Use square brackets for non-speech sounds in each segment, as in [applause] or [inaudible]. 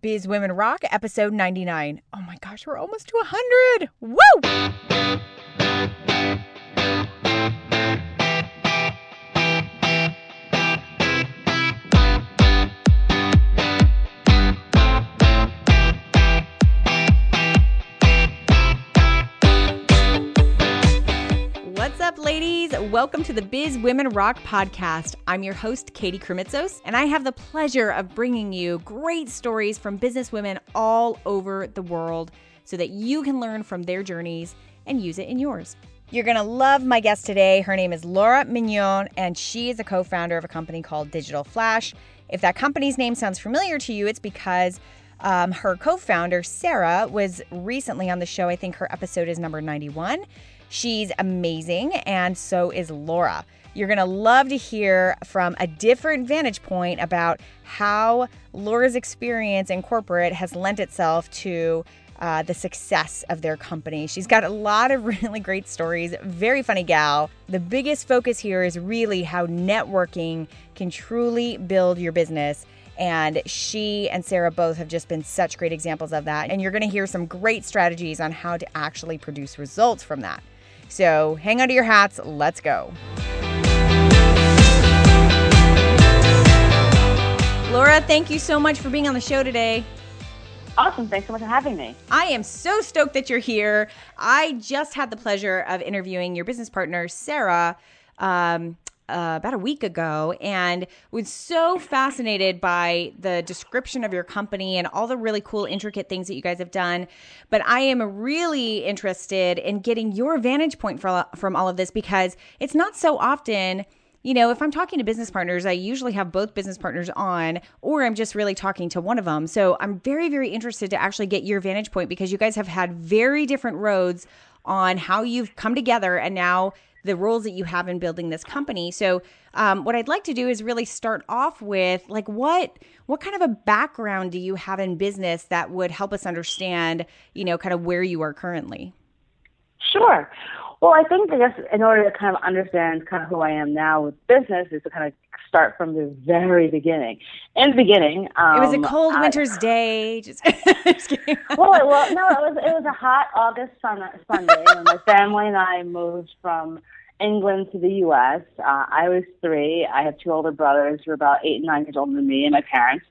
Biz Women Rock, episode 99. Oh my gosh, we're almost to 100. Woo! Welcome to the Biz Women Rock podcast. I'm your host, Katie Krimitsos, and I have the pleasure of bringing you great stories from business women all over the world so that you can learn from their journeys and use it in yours. You're going to love my guest today. Her name is Laura Mignott, and she is a co founder of a company called Digital Flash. If that company's name sounds familiar to you, it's because um, her co founder, Sarah, was recently on the show. I think her episode is number 91. She's amazing, and so is Laura. You're going to love to hear from a different vantage point about how Laura's experience in corporate has lent itself to uh, the success of their company. She's got a lot of [laughs] really great stories, very funny gal. The biggest focus here is really how networking can truly build your business. And she and Sarah both have just been such great examples of that. And you're to hear some great strategies on how to actually produce results from that. So hang on to your hats. Let's go. Laura, thank you so much for being on the show today. Awesome. Thanks so much for having me. I am so stoked that you're here. I just had the pleasure of interviewing your business partner, Sarah. Um, uh, about a week ago and was so fascinated by the description of your company and all the really cool, intricate things that you guys have done. But I am really interested in getting your vantage point from, from all of this because it's not so often. You know, if I'm talking to business partners, I usually have both business partners on, or I'm just really talking to one of them. So I'm very, very interested to actually get your vantage point because you guys have had very different roads on how you've come together and now the roles that you have in building this company. So, um, what I'd like to do is really start off with like what what kind of a background do you have in business that would help us understand, you know, kind of where you are currently. Sure. Well, I think I guess in order to kind of understand kind of who I am now with business is to kind of start from the very beginning. In the beginning, um, it was a um, cold I, winter's day. [laughs] Just, [laughs] just well, well, no, it was it was a hot August sun, Sunday, and my family and I moved from England to the U.S. Uh, I was three. I have two older brothers who are about eight and nine years older than me, and my parents.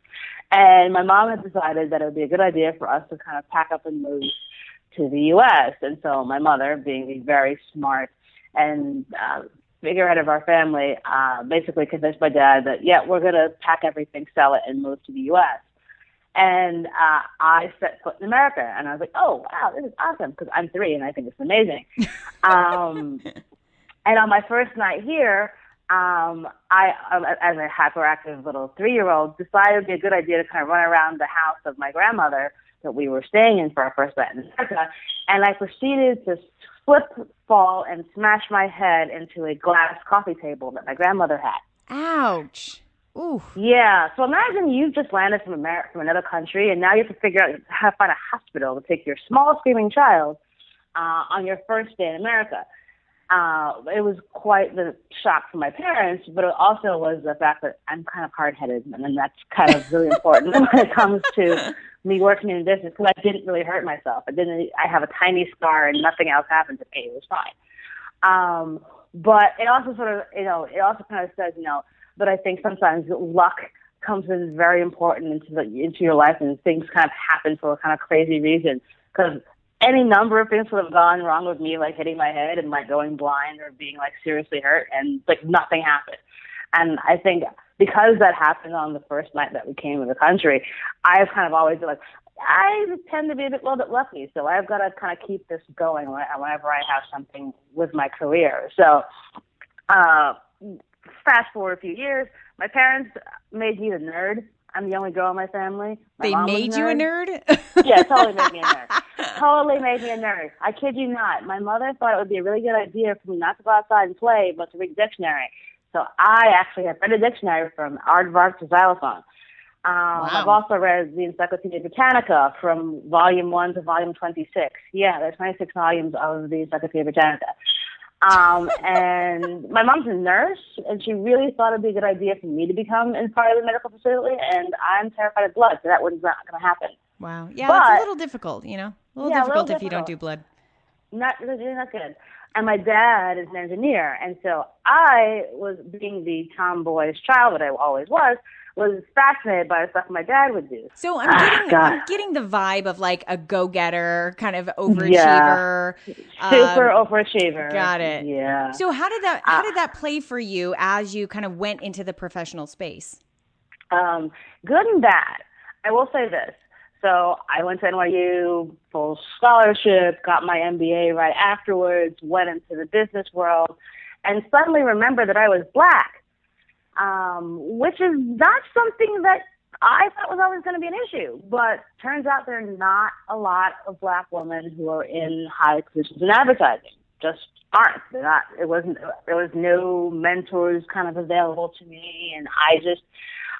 And my mom had decided that it would be a good idea for us to kind of pack up and move to the U.S. And so my mother, being a very smart and uh, figurehead of our family, uh, basically convinced my dad that yeah, we're going to pack everything, sell it, and move to the U.S. And uh, I set foot in America, and I was like, "Oh wow, this is awesome!" Because I'm three, and I think it's amazing. [laughs] um, and on my first night here, um, I, um, as a hyperactive little three-year-old, decided it'd be a good idea to kind of run around the house of my grandmother that we were staying in for our first night in America, and I proceeded to slip, fall, and smash my head into a glass coffee table that my grandmother had. Ouch. Ooh. Yeah. So imagine you've just landed from America, from another country, and now you have to figure out how to find a hospital to take your small screaming child uh, on your first day in America uh, it was quite the shock for my parents, but it also was the fact that I'm kind of hard headed, and then that's kind of really important [laughs] when it comes to me working in business because I didn't really hurt myself. I didn't. I have a tiny scar, and nothing else happened to me. It was fine. Um, but it also sort of, you know, it also kind of says, you know, that I think sometimes luck comes in very important into the into your life, and things kind of happen for a kind of crazy reason because any number of things would have gone wrong with me, like hitting my head and like going blind or being like seriously hurt, and like nothing happened. And I think because that happened on the first night that we came to the country, I've kind of always been like, I tend to be a bit, little bit lucky, so I've got to kind of keep this going whenever I have something with my career. So, uh, fast forward a few years, my parents made me the nerd I'm the only girl in my family. My they made you a nerd? yeah, totally made me a nerd. [laughs] totally made me a nerd. I kid you not. My mother thought it would be a really good idea for me not to go outside and play, but to read a dictionary. So I actually have read a dictionary from aardvark to xylophone. Um, wow. I've also read the Encyclopedia Britannica from volume 1 to volume 26. Yeah, there's 26 volumes of the Encyclopedia Britannica. Um, and my mom's a nurse, and she really thought it'd be a good idea for me to become in part of the medical facility. And I'm terrified of blood, so that was not going to happen. Wow. Yeah, but, it's a little difficult, you know, a little yeah, difficult a little if you don't do blood. Not really not good. And my dad is an engineer, and so I was being the tomboyish child that I always was was fascinated by the stuff my dad would do. So I'm ah, getting, [laughs] I'm getting the vibe of like a go getter, kind of overachiever. Yeah. Super um, overachiever. Got it. Yeah. So how did that how did that play for you as you kind of went into the professional space? Um, good and bad. I will say this. So I went to NYU full scholarship, got my MBA right afterwards, went into the business world, and suddenly remembered that I was black um, which is not something that I thought was always going to be an issue. But turns out there are not a lot of black women who are in high positions in advertising. Just aren't. They're not. It wasn't. There was no mentors kind of available to me, and I just.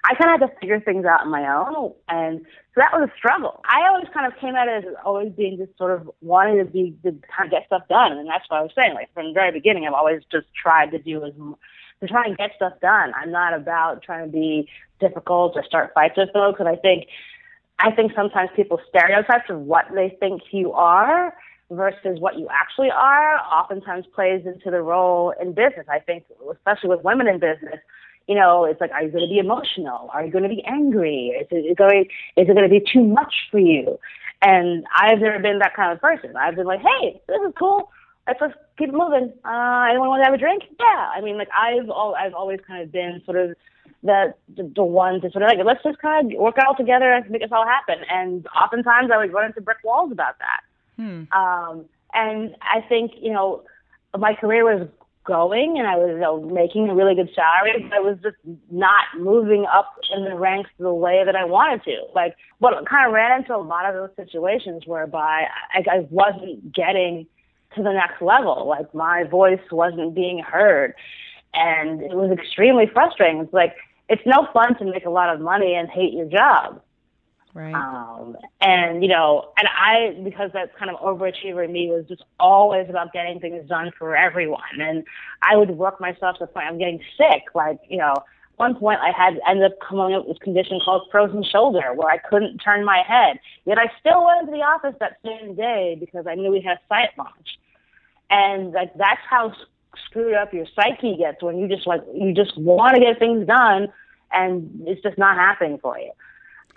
I kind of had to figure things out on my own, and so that was a struggle. I always kind of came at it as always being just sort of wanting to be to kind of get stuff done, and that's what I was saying. Like from the very beginning, I've always just tried to do as to try and get stuff done. I'm not about trying to be difficult or start fights with folks. And I think, I think sometimes people stereotypes of what they think you are versus what you actually are oftentimes plays into the role in business. I think, especially with women in business, you know, it's like, are you going to be emotional? Are you going to be angry? Is it going, is it going to be too much for you? And I've never been that kind of person. I've been like, hey, this is cool let's just keep moving. Uh, anyone want to have a drink? Yeah. I mean, like I've all, I've always kind of been sort of the, the the one to sort of like let's just kind of work it all together and make this all happen. And oftentimes I would run into brick walls about that. Hmm. Um, and I think you know my career was going and I was you know, making a really good salary, but I was just not moving up in the ranks the way that I wanted to. Like, but kind of ran into a lot of those situations whereby I, I wasn't getting to the next level. Like my voice wasn't being heard. And it was extremely frustrating. It's like, it's no fun to make a lot of money and hate your job. Right. Um, and you know, and I, because that kind of overachiever in me was just always about getting things done for everyone. And I would work myself to the point I'm getting sick. Like, you know, one point I had ended up coming up with this condition called frozen shoulder where I couldn't turn my head. Yet I still went into the office that same day because I knew we had a site launch. And like that's how screwed up your psyche gets when you just like you just want to get things done and it's just not happening for you.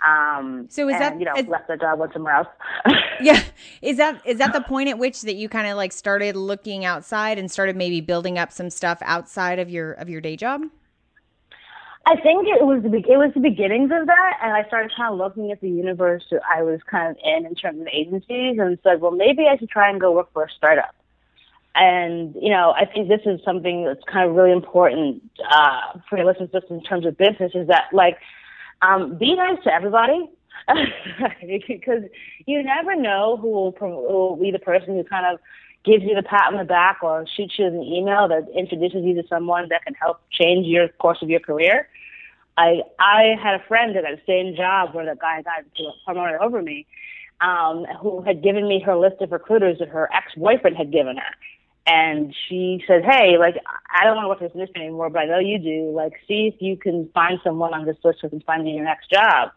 Um, so is and, that you know is, left the job went somewhere else? [laughs] yeah, is that is that the point at which that you kind of like started looking outside and started maybe building up some stuff outside of your of your day job? I think it was the it was the beginnings of that, and I started kind of looking at the universe I was kind of in in terms of agencies, and said, well, maybe I should try and go work for a startup. And, you know, I think this is something that's kind of really important uh, for your listeners just in terms of business is that, like, um, be nice to everybody [laughs] because you never know who will, who will be the person who kind of gives you the pat on the back or shoots you an email that introduces you to someone that can help change your course of your career. I I had a friend at the same job where the guy got promoted over me, um, who had given me her list of recruiters that her ex boyfriend had given her and she said, "Hey, like I don't want to work this industry anymore, but I know you do. Like, see if you can find someone on this list who can find you your next job."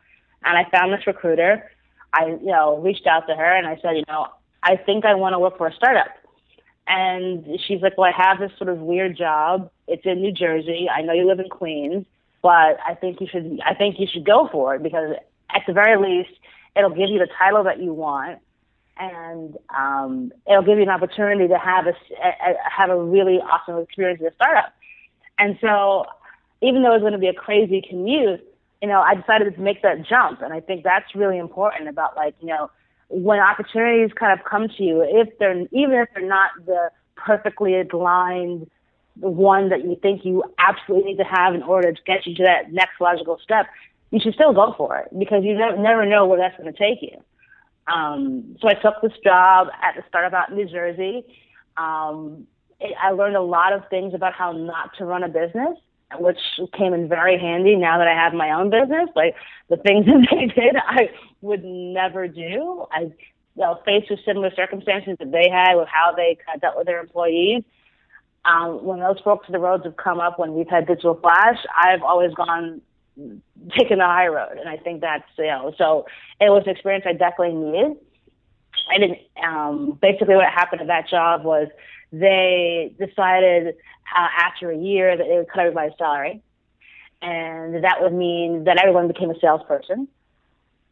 And I found this recruiter. I, you know, reached out to her and I said, you know, I think I want to work for a startup. And she's like, well, I have this sort of weird job. It's in New Jersey. I know you live in Queens, but I think you should, I think you should go for it because at the very least, it'll give you the title that you want and um, it'll give you an opportunity to have a, a have a really awesome experience at a startup. And so, even though it's going to be a crazy commute, you know, I decided to make that jump, and I think that's really important about like you know when opportunities kind of come to you, if they're even if they're not the perfectly aligned the one that you think you absolutely need to have in order to get you to that next logical step, you should still go for it because you never, know where that's going to take you. Um, so I took this job at the startup out in New Jersey. Um, it, I learned a lot of things about how not to run a business, which came in very handy now that I have my own business. Like the things [laughs] that they did, I would never do. I, you know, faced with similar circumstances that they had with how they kind of dealt with their employees. Um, when those forks of the roads have come up when we've had digital flash, I've always gone taking the high road, and I think that's you know. So it was an experience I definitely needed. I didn't. Um, basically, what happened at that job was they decided uh, after a year that they would cut everybody's salary, and that would mean that everyone became a salesperson.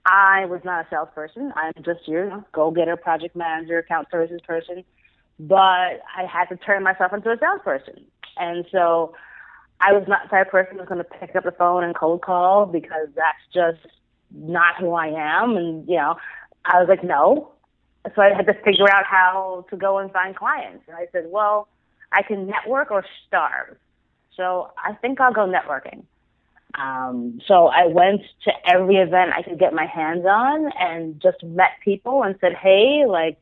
I was not a salesperson. I'm just your go-getter, project manager, account services person. But I had to turn myself into a salesperson. And so I was not the type of person who's going to pick up the phone and cold call because that's just not who I am. And, you know, I was like, no. So I had to figure out how to go and find clients. And I said, well, I can network or starve. So I think I'll go networking. Um, so I went to every event I could get my hands on and just met people and said, hey, like,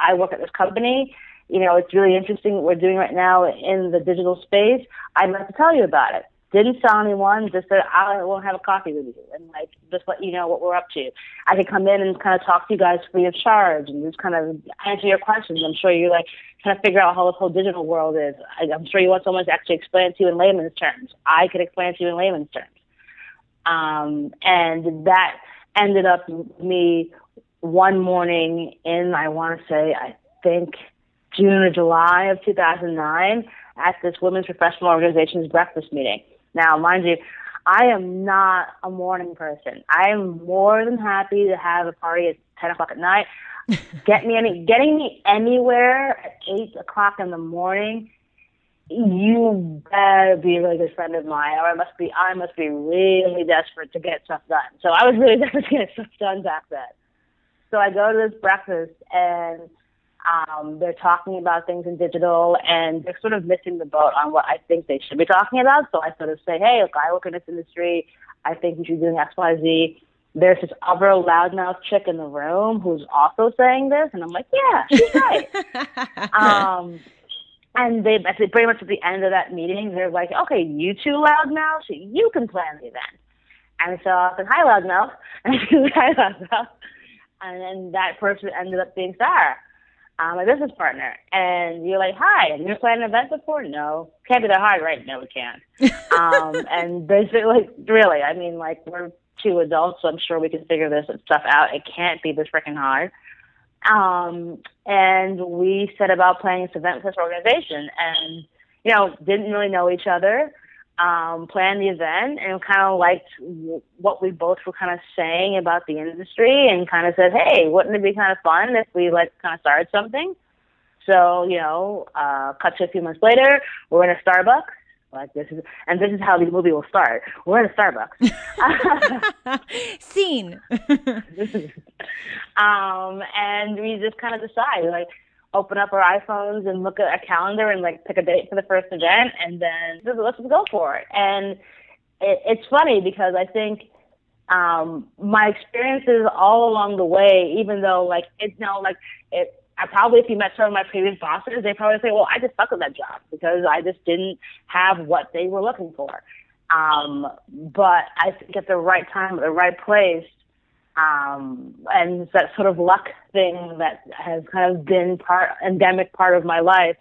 I work at this company. You know, it's really interesting what we're doing right now in the digital space. I'd like to tell you about it. Didn't sell anyone, just said, I won't have a coffee with you and like just let you know what we're up to. I could come in and kind of talk to you guys free of charge and just kind of answer your questions. I'm sure you like kind of figure out how this whole digital world is. I, I'm sure you want someone to actually explain it to you in layman's terms. I could explain it to you in layman's terms. Um, and that ended up me one morning in, I want to say, I think June or July of 2009 at this women's professional organization's breakfast meeting. Now, mind you, I am not a morning person. I am more than happy to have a party at 10 o'clock at night. [laughs] Get me any, getting me anywhere at 8 o'clock in the morning, you better be a really good friend of mine, or I must be, I must be really desperate to get stuff done. So I was really [laughs] desperate to get stuff done back then. So I go to this breakfast and um, they're talking about things in digital and they're sort of missing the boat on what I think they should be talking about. So I sort of say, hey, look, I work in this industry. I think you should be doing X, Y, Z. There's this other loudmouth chick in the room who's also saying this. And I'm like, yeah, she's right. [laughs] um, and they, pretty much at the end of that meeting, they're like, okay, you two loudmouths, you can plan the event. And so I said, hi, loudmouth. And [laughs] I said, hi, loudmouth. And then that person ended up being Sarah I'm a business partner. And you're like, hi, and you're planning an event before? No. Can't be that hard, right? No, it can't. [laughs] um, and basically, like, really, I mean, like, we're two adults, so I'm sure we can figure this stuff out. It can't be this freaking hard. Um, and we set about planning this event with this organization and, you know, didn't really know each other um, planned the event and kind of liked w- what we both were kind of saying about the industry and kind of said, hey, wouldn't it be kind of fun if we like kind of started something? So, you know, uh, cut to a few months later, we're in a Starbucks. Like this is, and this is how the movie will start. We're in a Starbucks. [laughs] Scene. [laughs] um, and we just kind of decide, like, open up our iPhones and look at a calendar and like pick a date for the first event and then let's go for it. And it, it's funny because I think um, my experiences all along the way, even though like it's you know like it. I probably, if you met some of my previous bosses, they probably say, "Well, I just suck at that job because I just didn't have what they were looking for." Um, but I think at the right time, at the right place, um, and that sort of luck thing that has kind of been part endemic part of my life.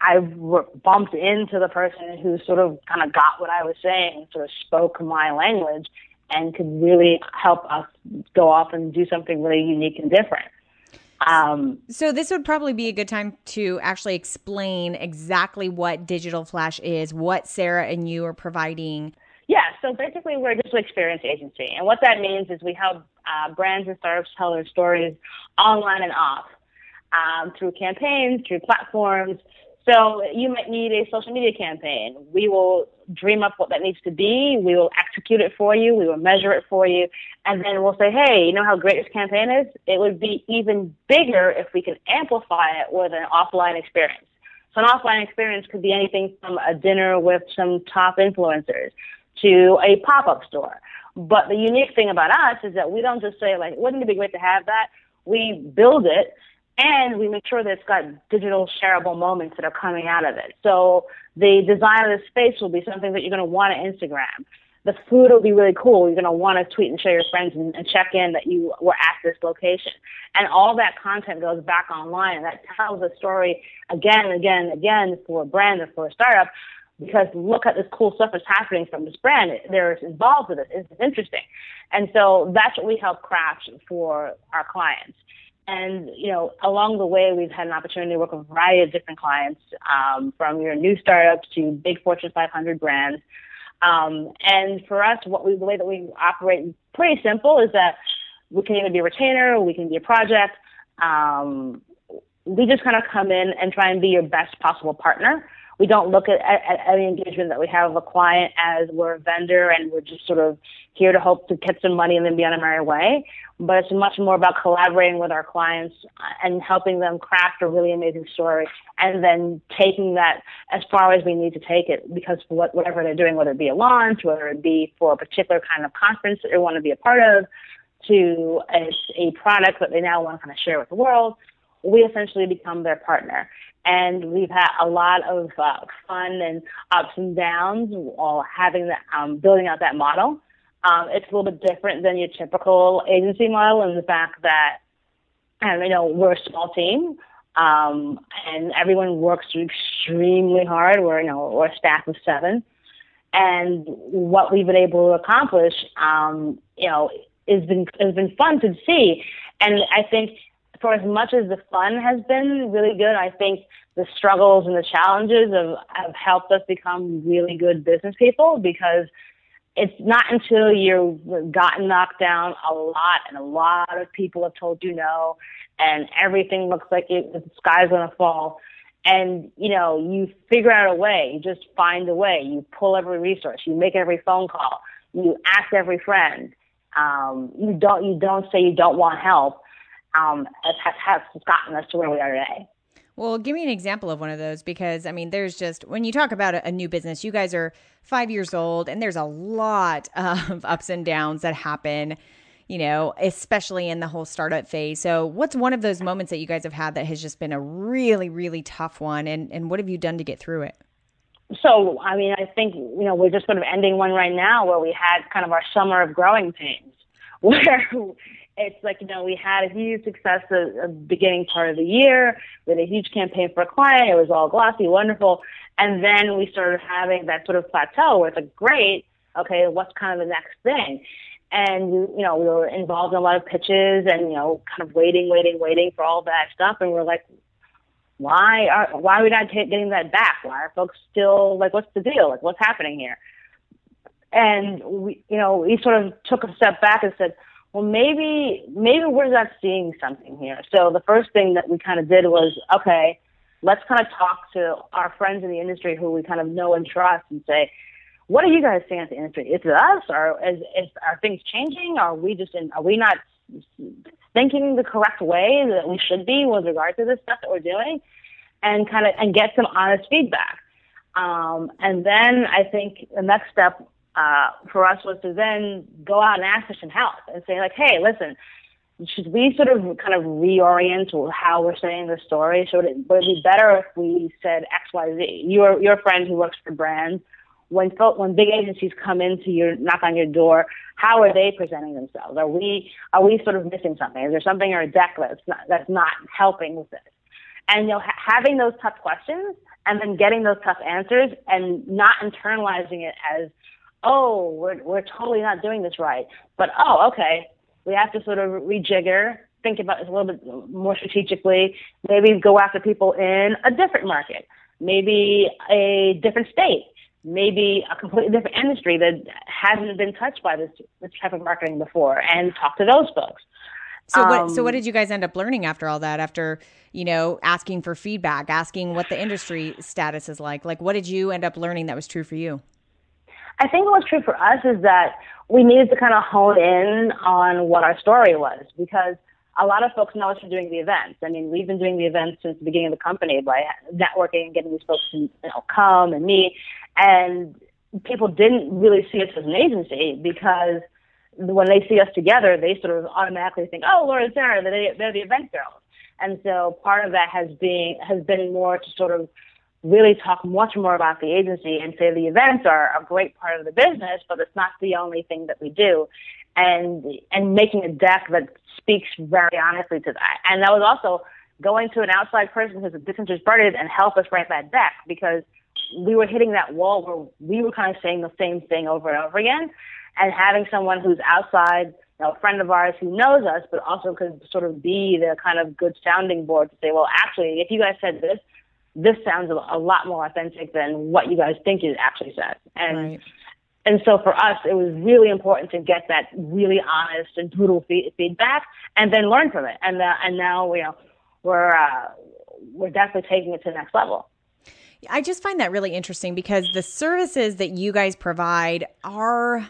I bumped into the person who sort of kind of got what I was saying, sort of spoke my language, and could really help us go off and do something really unique and different. Um, so this would probably be a good time to actually explain exactly what Digital Flash is, what Sarah and you are providing. Yeah, so basically we're a digital experience agency, and what that means is we help uh, brands and startups tell their stories online and off um, through campaigns, through platforms. So you might need a social media campaign. We will dream up what that needs to be. We will execute it for you. We will measure it for you. And then we'll say, hey, you know how great this campaign is? It would be even bigger if we could amplify it with an offline experience. So an offline experience could be anything from a dinner with some top influencers to a pop-up store but the unique thing about us is that we don't just say like, wouldn't it be great to have that? We build it and we make sure that it's got digital shareable moments that are coming out of it. So the design of the space will be something that you're going to want to Instagram. the food will be really cool. You're going to want to tweet and show your friends and, and check in that you were at this location. And all that content goes back online and that tells a story again and again and again for a brand or for a startup because look at this cool stuff that's happening from this brand. They're involved with it. It's interesting. And so that's what we help craft for our clients. And, you know, along the way, we've had an opportunity to work with a variety of different clients, um, from your new startups to big Fortune 500 brands. Um, and for us, what we, the way that we operate is pretty simple is that we can either be a retainer, we can be a project. Um, we just kind of come in and try and be your best possible partner. We don't look at, at, at any engagement that we have with a client as we're a vendor and we're just sort of here to hope to get some money and then be on a merry way. But it's much more about collaborating with our clients and helping them craft a really amazing story and then taking that as far as we need to take it because what, whatever they're doing, whether it be a launch, whether it be for a particular kind of conference that they want to be a part of, to a, a product that they now want to kind of share with the world, we essentially become their partner. And we've had a lot of uh, fun and ups and downs while having that, um, building out that model. Um, it's a little bit different than your typical agency model in the fact that, and you know, we're a small team. Um, and everyone works extremely hard. We're, you know, we're a staff of seven. And what we've been able to accomplish, um, you know, has been, has been fun to see. And I think for as much as the fun has been really good, I think the struggles and the challenges have, have helped us become really good business people because it's not until you've gotten knocked down a lot and a lot of people have told you no and everything looks like it, the sky's going to fall and you know you figure out a way you just find a way you pull every resource you make every phone call you ask every friend um, you don't you don't say you don't want help um, has, has gotten us to where we are today. Well, give me an example of one of those because I mean, there's just when you talk about a, a, new business, you guys are five years old, and there's a lot [laughs] of ups and downs that happen, you know, especially in the whole startup phase. So, what's one of those moments that you guys have had that has just been a really, really tough one, and and what have you done to get through it? So, I mean, I think you know we're just sort of ending one right now where we had kind of our summer of growing pains, [laughs] where it's like, you know, we had a huge success at the uh, beginning part of the year. Had a huge campaign for a client. It was all glossy, wonderful. And then we started having that sort of plateau where it's like, great, okay, what's kind of the next thing? And, you know, we were involved in a lot of pitches and, you know, kind of waiting, waiting, waiting for all that stuff. And we're like, why are, why are we not t- getting that back? Why are folks still like, what's the deal? Like, what's happening here? And we, you know, we sort of took a step back and said, well, maybe maybe we're not seeing something here. So the first thing that we kind of did was, okay, let's kind of talk to our friends in the industry who we kind of know and trust and say, what are you guys seeing at the industry? Is it us, or is, is are things changing? Are we just in? Are we not thinking the correct way that we should be with regard to this stuff that we're doing? And kind of and get some honest feedback. Um, and then I think the next step uh, for us was to then go out and ask for some help and say like, hey, listen, should we sort of kind of reorient how we're saying the story? Should it, would it be better if we said X, Y, Z? Your your friend who works for brands, when when big agencies come into your knock on your door, how are they presenting themselves? Are we are we sort of missing something? Is there something in our deck that's not that's not helping with this? And you know, ha- having those tough questions and then getting those tough answers and not internalizing it as oh, we're, we're totally not doing this right. But, oh, okay, we have to sort of rejigger, think about this a little bit more strategically, maybe go after people in a different market, maybe a different state, maybe a completely different industry that hasn't been touched by this, this type of marketing before and talk to those folks. So what um, so what did you guys end up learning after all that? After, you know, asking for feedback, asking what the industry status is like? Like what did you end up learning that was true for you? I think what's true for us is that we needed to kind of hone in on what our story was because a lot of folks know us from doing the events. I mean, we've been doing the events since the beginning of the company by networking and getting these folks to you know, come and meet. And people didn't really see us as an agency because when they see us together, they sort of automatically think, oh, Laura and Sarah, they're, they're the event girls. And so part of that has been, has been more to sort of really talk much more about the agency and say the events are a great part of the business, but it's not the only thing that we do. And, and making a deck that speaks very honestly to that. And that was also going to an outside person who's a disinterested and help us write that deck because we were hitting that wall where we were kind of saying the same thing over and over again and having someone who's outside, you know, a friend of ours who knows us, but also could sort of be the kind of good sounding board to say, well, actually, if you guys said this, this sounds a lot more authentic than what you guys think it actually says. And right. and so for us, it was really important to get that really honest and brutal fee- feedback, and then learn from it. And uh, and now you know we're uh, we're definitely taking it to the next level. I just find that really interesting because the services that you guys provide are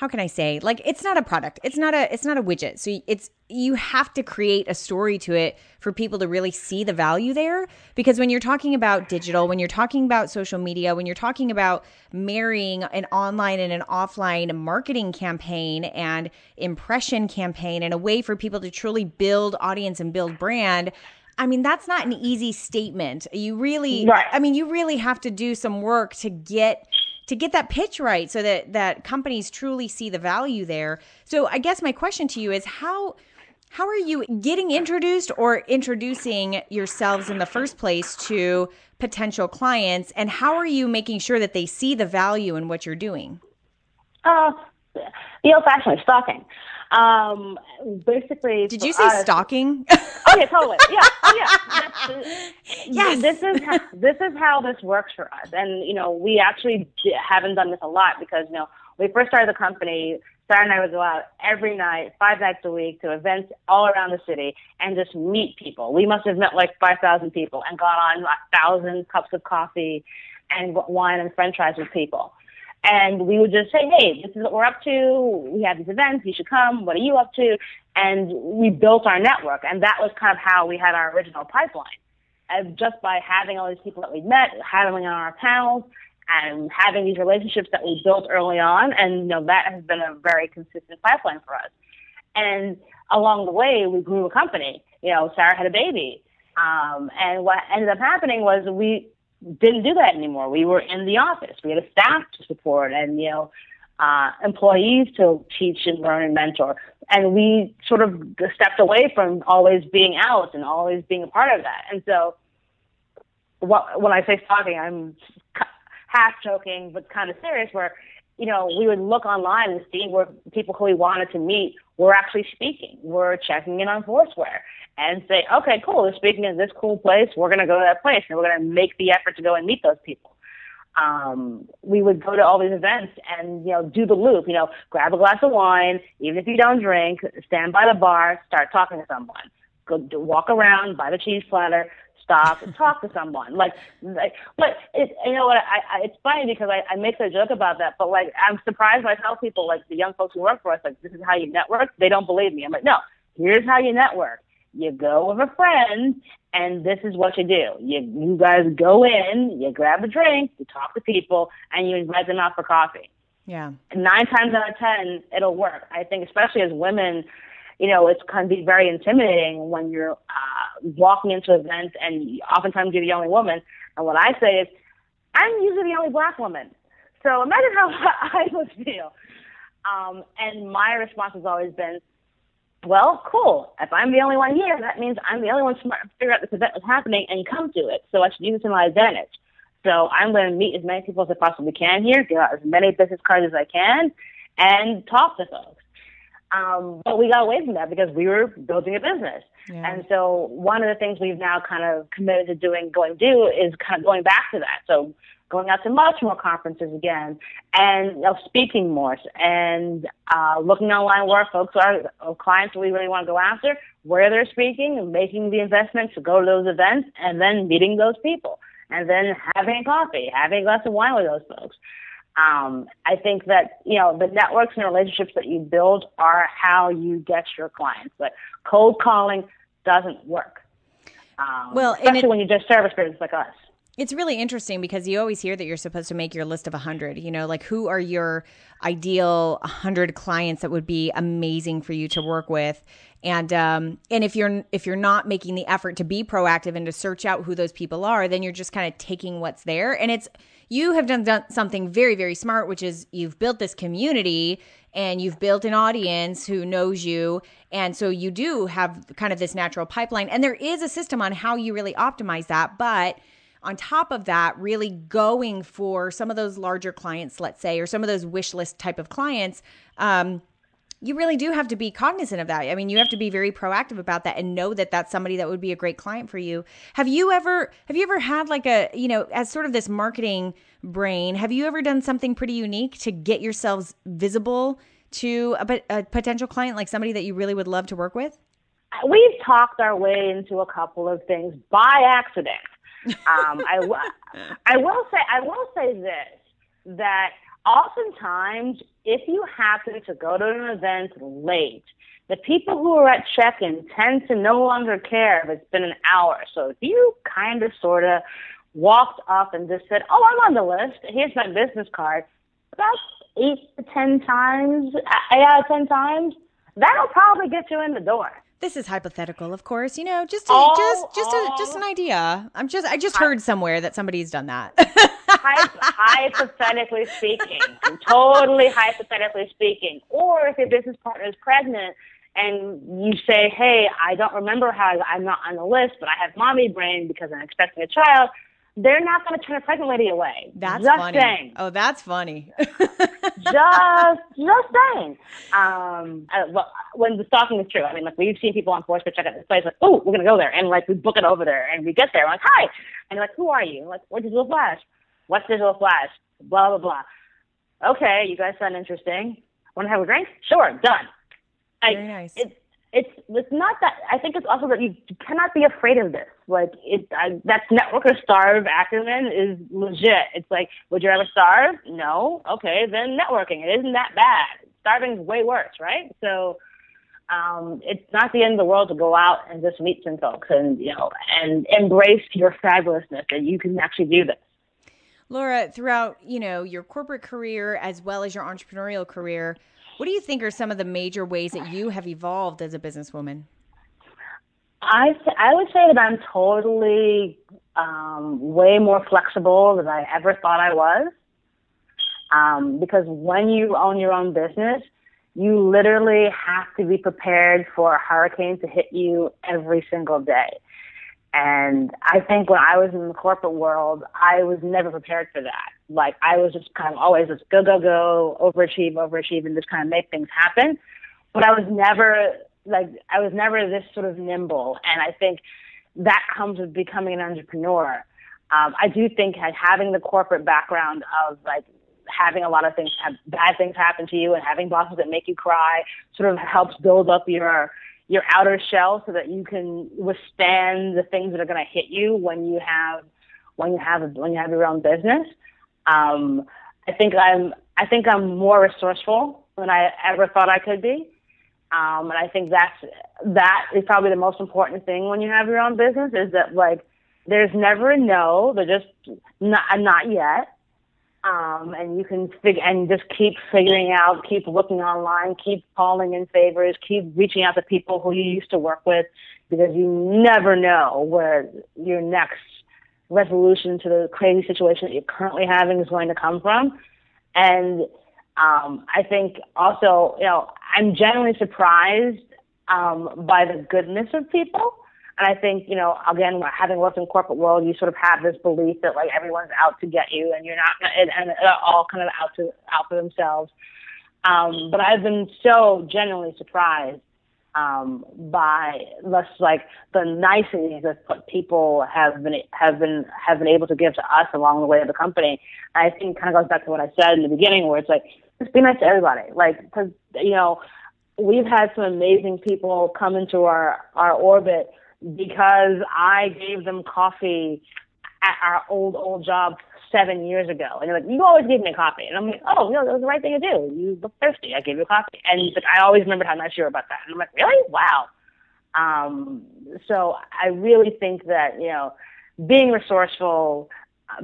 how can I say? Like it's not a product. It's not a it's not a widget. So it's you have to create a story to it for people to really see the value there because when you're talking about digital, when you're talking about social media, when you're talking about marrying an online and an offline marketing campaign and impression campaign and a way for people to truly build audience and build brand, I mean, that's not an easy statement. You really, right. I mean, you really have to do some work to get to get that pitch right so that that companies truly see the value there. So I guess my question to you is how how are you getting introduced or introducing yourselves in the first place to potential clients and how are you making sure that they see the value in what you're doing? Uh, the old fashioned stalking. Um, basically, did you say us, stalking? oh yeah, totally. Yeah, oh, yeah. [laughs] yes. This is how, this is how this works for us, and you know, we actually haven't done this a lot because you know, we first started the company. Sarah and I would go out every night, five nights a week, to events all around the city and just meet people. We must have met like 5,000 people and got on a thousand cups of coffee and wine and french fries with people. And we would just say, hey, this is what we're up to. We have these events. You should come. What are you up to? And we built our network. And that was kind of how we had our original pipeline. And just by having all these people that we met, having on our panels, and having these relationships that we built early on. And, you know, that has been a very consistent pipeline for us. And along the way, we grew a company. You know, Sarah had a baby. Um, and what ended up happening was we didn't do that anymore. We were in the office. We had a staff to support and, you know, uh, employees to teach and learn and mentor. And we sort of stepped away from always being out and always being a part of that. And so what, when I say stalking, I'm half joking, but kind of serious where, you know, we would look online and see where people who we wanted to meet were actually speaking. We're checking in on Foursquare and say, okay, cool, we're speaking in this cool place. We're going to go to that place and we're going to make the effort to go and meet those people. Um, we would go to all these events and, you know, do the loop, you know, grab a glass of wine, even if you don't drink, stand by the bar, start talking to someone. Go walk around, buy the cheese platter, stop and talk to someone. Like, like but it, you know what? I, I, it's funny because I, I make a joke about that, but like, I'm surprised when I tell people, like the young folks who work for us, like, this is how you network. They don't believe me. I'm like, no, here's how you network you go with a friend and this is what you do. You you guys go in, you grab a drink, you talk to people, and you invite them out for coffee. Yeah. Nine times out of ten, it'll work. I think, especially as women, you know, it can be very intimidating when you're uh, walking into events, and oftentimes you're the only woman. And what I say is, I'm usually the only black woman. So imagine how [laughs] I would feel. Um, and my response has always been, well, cool. If I'm the only one here, that means I'm the only one smart to figure out this event is happening and come to it. So I should use it to my advantage. So I'm going to meet as many people as I possibly can here, get out as many business cards as I can, and talk to folks. Um, but we got away from that because we were building a business. Yeah. And so one of the things we've now kind of committed to doing, going do is kind of going back to that. So going out to much more conferences again, and you know, speaking more, and uh, looking online where folks are, clients we really want to go after, where they're speaking, and making the investments to go to those events, and then meeting those people, and then having coffee, having a glass of wine with those folks. Um, I think that you know the networks and relationships that you build are how you get your clients. But cold calling doesn't work. Um, well, especially it, when you just service business like us. It's really interesting because you always hear that you're supposed to make your list of 100. You know, like who are your ideal 100 clients that would be amazing for you to work with? And um, and if you're if you're not making the effort to be proactive and to search out who those people are, then you're just kind of taking what's there. And it's you have done, done something very very smart, which is you've built this community and you've built an audience who knows you. And so you do have kind of this natural pipeline. And there is a system on how you really optimize that, but on top of that, really going for some of those larger clients, let's say, or some of those wish list type of clients, um, you really do have to be cognizant of that. I mean, you have to be very proactive about that and know that that's somebody that would be a great client for you. Have you ever have you ever had like a, you know, as sort of this marketing brain, have you ever done something pretty unique to get yourselves visible to a, a potential client like somebody that you really would love to work with? We've talked our way into a couple of things by accident. Um, I, I will say I will say this that oftentimes if you happen to go to an event late, the people who are at check-in tend to no longer care if it's been an hour. So if you kind of sort of walked up and just said, "Oh, I'm on the list. Here's my business card," about eight to ten times, eight out of ten times, that'll probably get you in the door. This is hypothetical, of course. You know, just a, oh, just just oh. a, just an oh. idea. I'm just I just heard somewhere that somebody's done that. hypothetically speaking, totally hypothetically speaking, or if your business partner is pregnant and you say, "Hey, I don't remember how I'm not on the list, but I have mommy brain because I'm expecting a child." They're not going to turn a pregnant lady away. That's just funny. saying. Oh, that's funny. [laughs] just, just saying. Um, I, well, when the stalking is true, I mean, like we've seen people on Foursquare check out this place, like, oh, we're going to go there, and like we book it over there, and we get there, I'm like, hi, and you're like, who are you? I'm like, what Digital Flash? What's Digital Flash? Blah blah blah. Okay, you guys sound interesting. Want to have a drink? Sure, done. Very I, nice. It, it's it's not that I think it's also that you cannot be afraid of this. Like it I, that network or starve acumen is legit. It's like, would you ever starve? No. Okay, then networking. It isn't that bad. Starving's way worse, right? So um, it's not the end of the world to go out and just meet some folks and you know and embrace your fabulousness that you can actually do this. Laura, throughout you know your corporate career as well as your entrepreneurial career, what do you think are some of the major ways that you have evolved as a businesswoman? I I would say that I'm totally um, way more flexible than I ever thought I was. Um, because when you own your own business, you literally have to be prepared for a hurricane to hit you every single day. And I think when I was in the corporate world, I was never prepared for that like I was just kind of always just go, go, go, overachieve, overachieve, and just kind of make things happen. But I was never like I was never this sort of nimble, and I think that comes with becoming an entrepreneur. Um, I do think having the corporate background of like having a lot of things bad things happen to you and having bosses that make you cry sort of helps build up your your outer shell so that you can withstand the things that are going to hit you when you have when you have a, when you have your own business. Um, I think I'm I think I'm more resourceful than I ever thought I could be. Um, and I think that's that is probably the most important thing when you have your own business is that like there's never a no, they're just not not yet. Um, and you can figure and just keep figuring out, keep looking online, keep calling in favors, keep reaching out to people who you used to work with because you never know where your next resolution to the crazy situation that you're currently having is going to come from. And um, I think also, you know, I'm generally surprised um, by the goodness of people. And I think, you know, again, having worked in corporate world, you sort of have this belief that like everyone's out to get you, and you're not, and, and all kind of out to out for themselves. Um, but I've been so genuinely surprised um, by less like the niceties that people have been have been have been able to give to us along the way of the company. I think kind of goes back to what I said in the beginning, where it's like just be nice to everybody, like because you know we've had some amazing people come into our our orbit because I gave them coffee at our old old job seven years ago. And they're like, you always give me a coffee. And I'm like, oh, no, that was the right thing to do. You look thirsty. I gave you a coffee. And he's like, I always remembered how nice you were about that. And I'm like, really? Wow. Um, so I really think that, you know, being resourceful,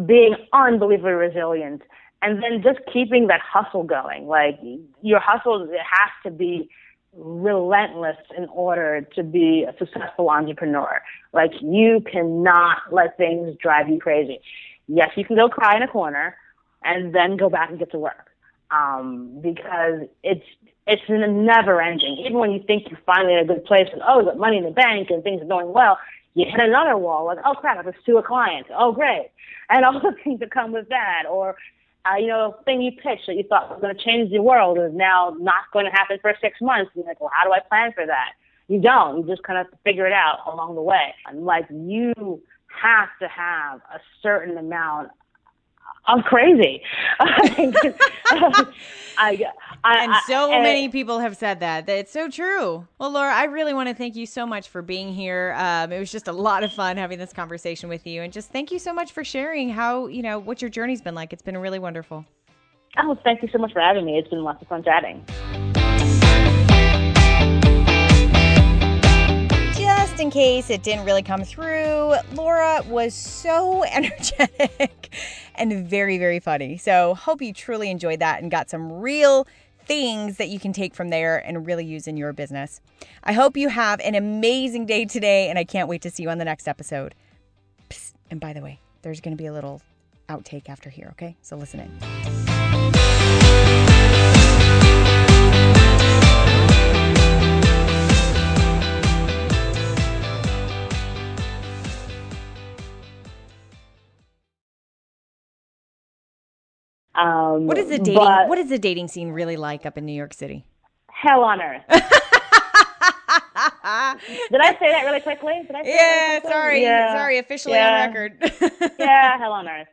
being unbelievably resilient, and then just keeping that hustle going. Like your hustle has to be relentless in order to be a successful entrepreneur. Like you cannot let things drive you crazy. Yes, you can go cry in a corner and then go back and get to work. Um, because it's it's never ending. Even when you think you're finally in a good place and oh, got money in the bank and things are going well, you hit another wall. Like oh crap, I have to a client. Oh great, and all [laughs] the things that come with that. Or uh, you know, thing you pitched that you thought was going to change the world is now not going to happen for six months. And you're like, well, how do I plan for that? You don't. You just kind of figure it out along the way. And like you have to have a certain amount I'm crazy. [laughs] I, I, and so I, many people have said that. that. It's so true. Well, Laura, I really want to thank you so much for being here. Um, it was just a lot of fun having this conversation with you, and just thank you so much for sharing how you know what your journey's been like. It's been really wonderful. Oh, thank you so much for having me. It's been lots of fun chatting. Just in case it didn't really come through, Laura was so [laughs] energetic and very, very funny. So, hope you truly enjoyed that and got some real things that you can take from there and really use in your business. I hope you have an amazing day today, and I can't wait to see you on the next episode. Psst, and by the way, there's going to be a little outtake after here, okay? So, listen in. Um, what is the dating? But, what is the dating scene really like up in New York City? Hell on earth. [laughs] Did I say that really quickly? Did I say yeah, really sorry, yeah. sorry, officially yeah. on record. [laughs] yeah, hell on earth.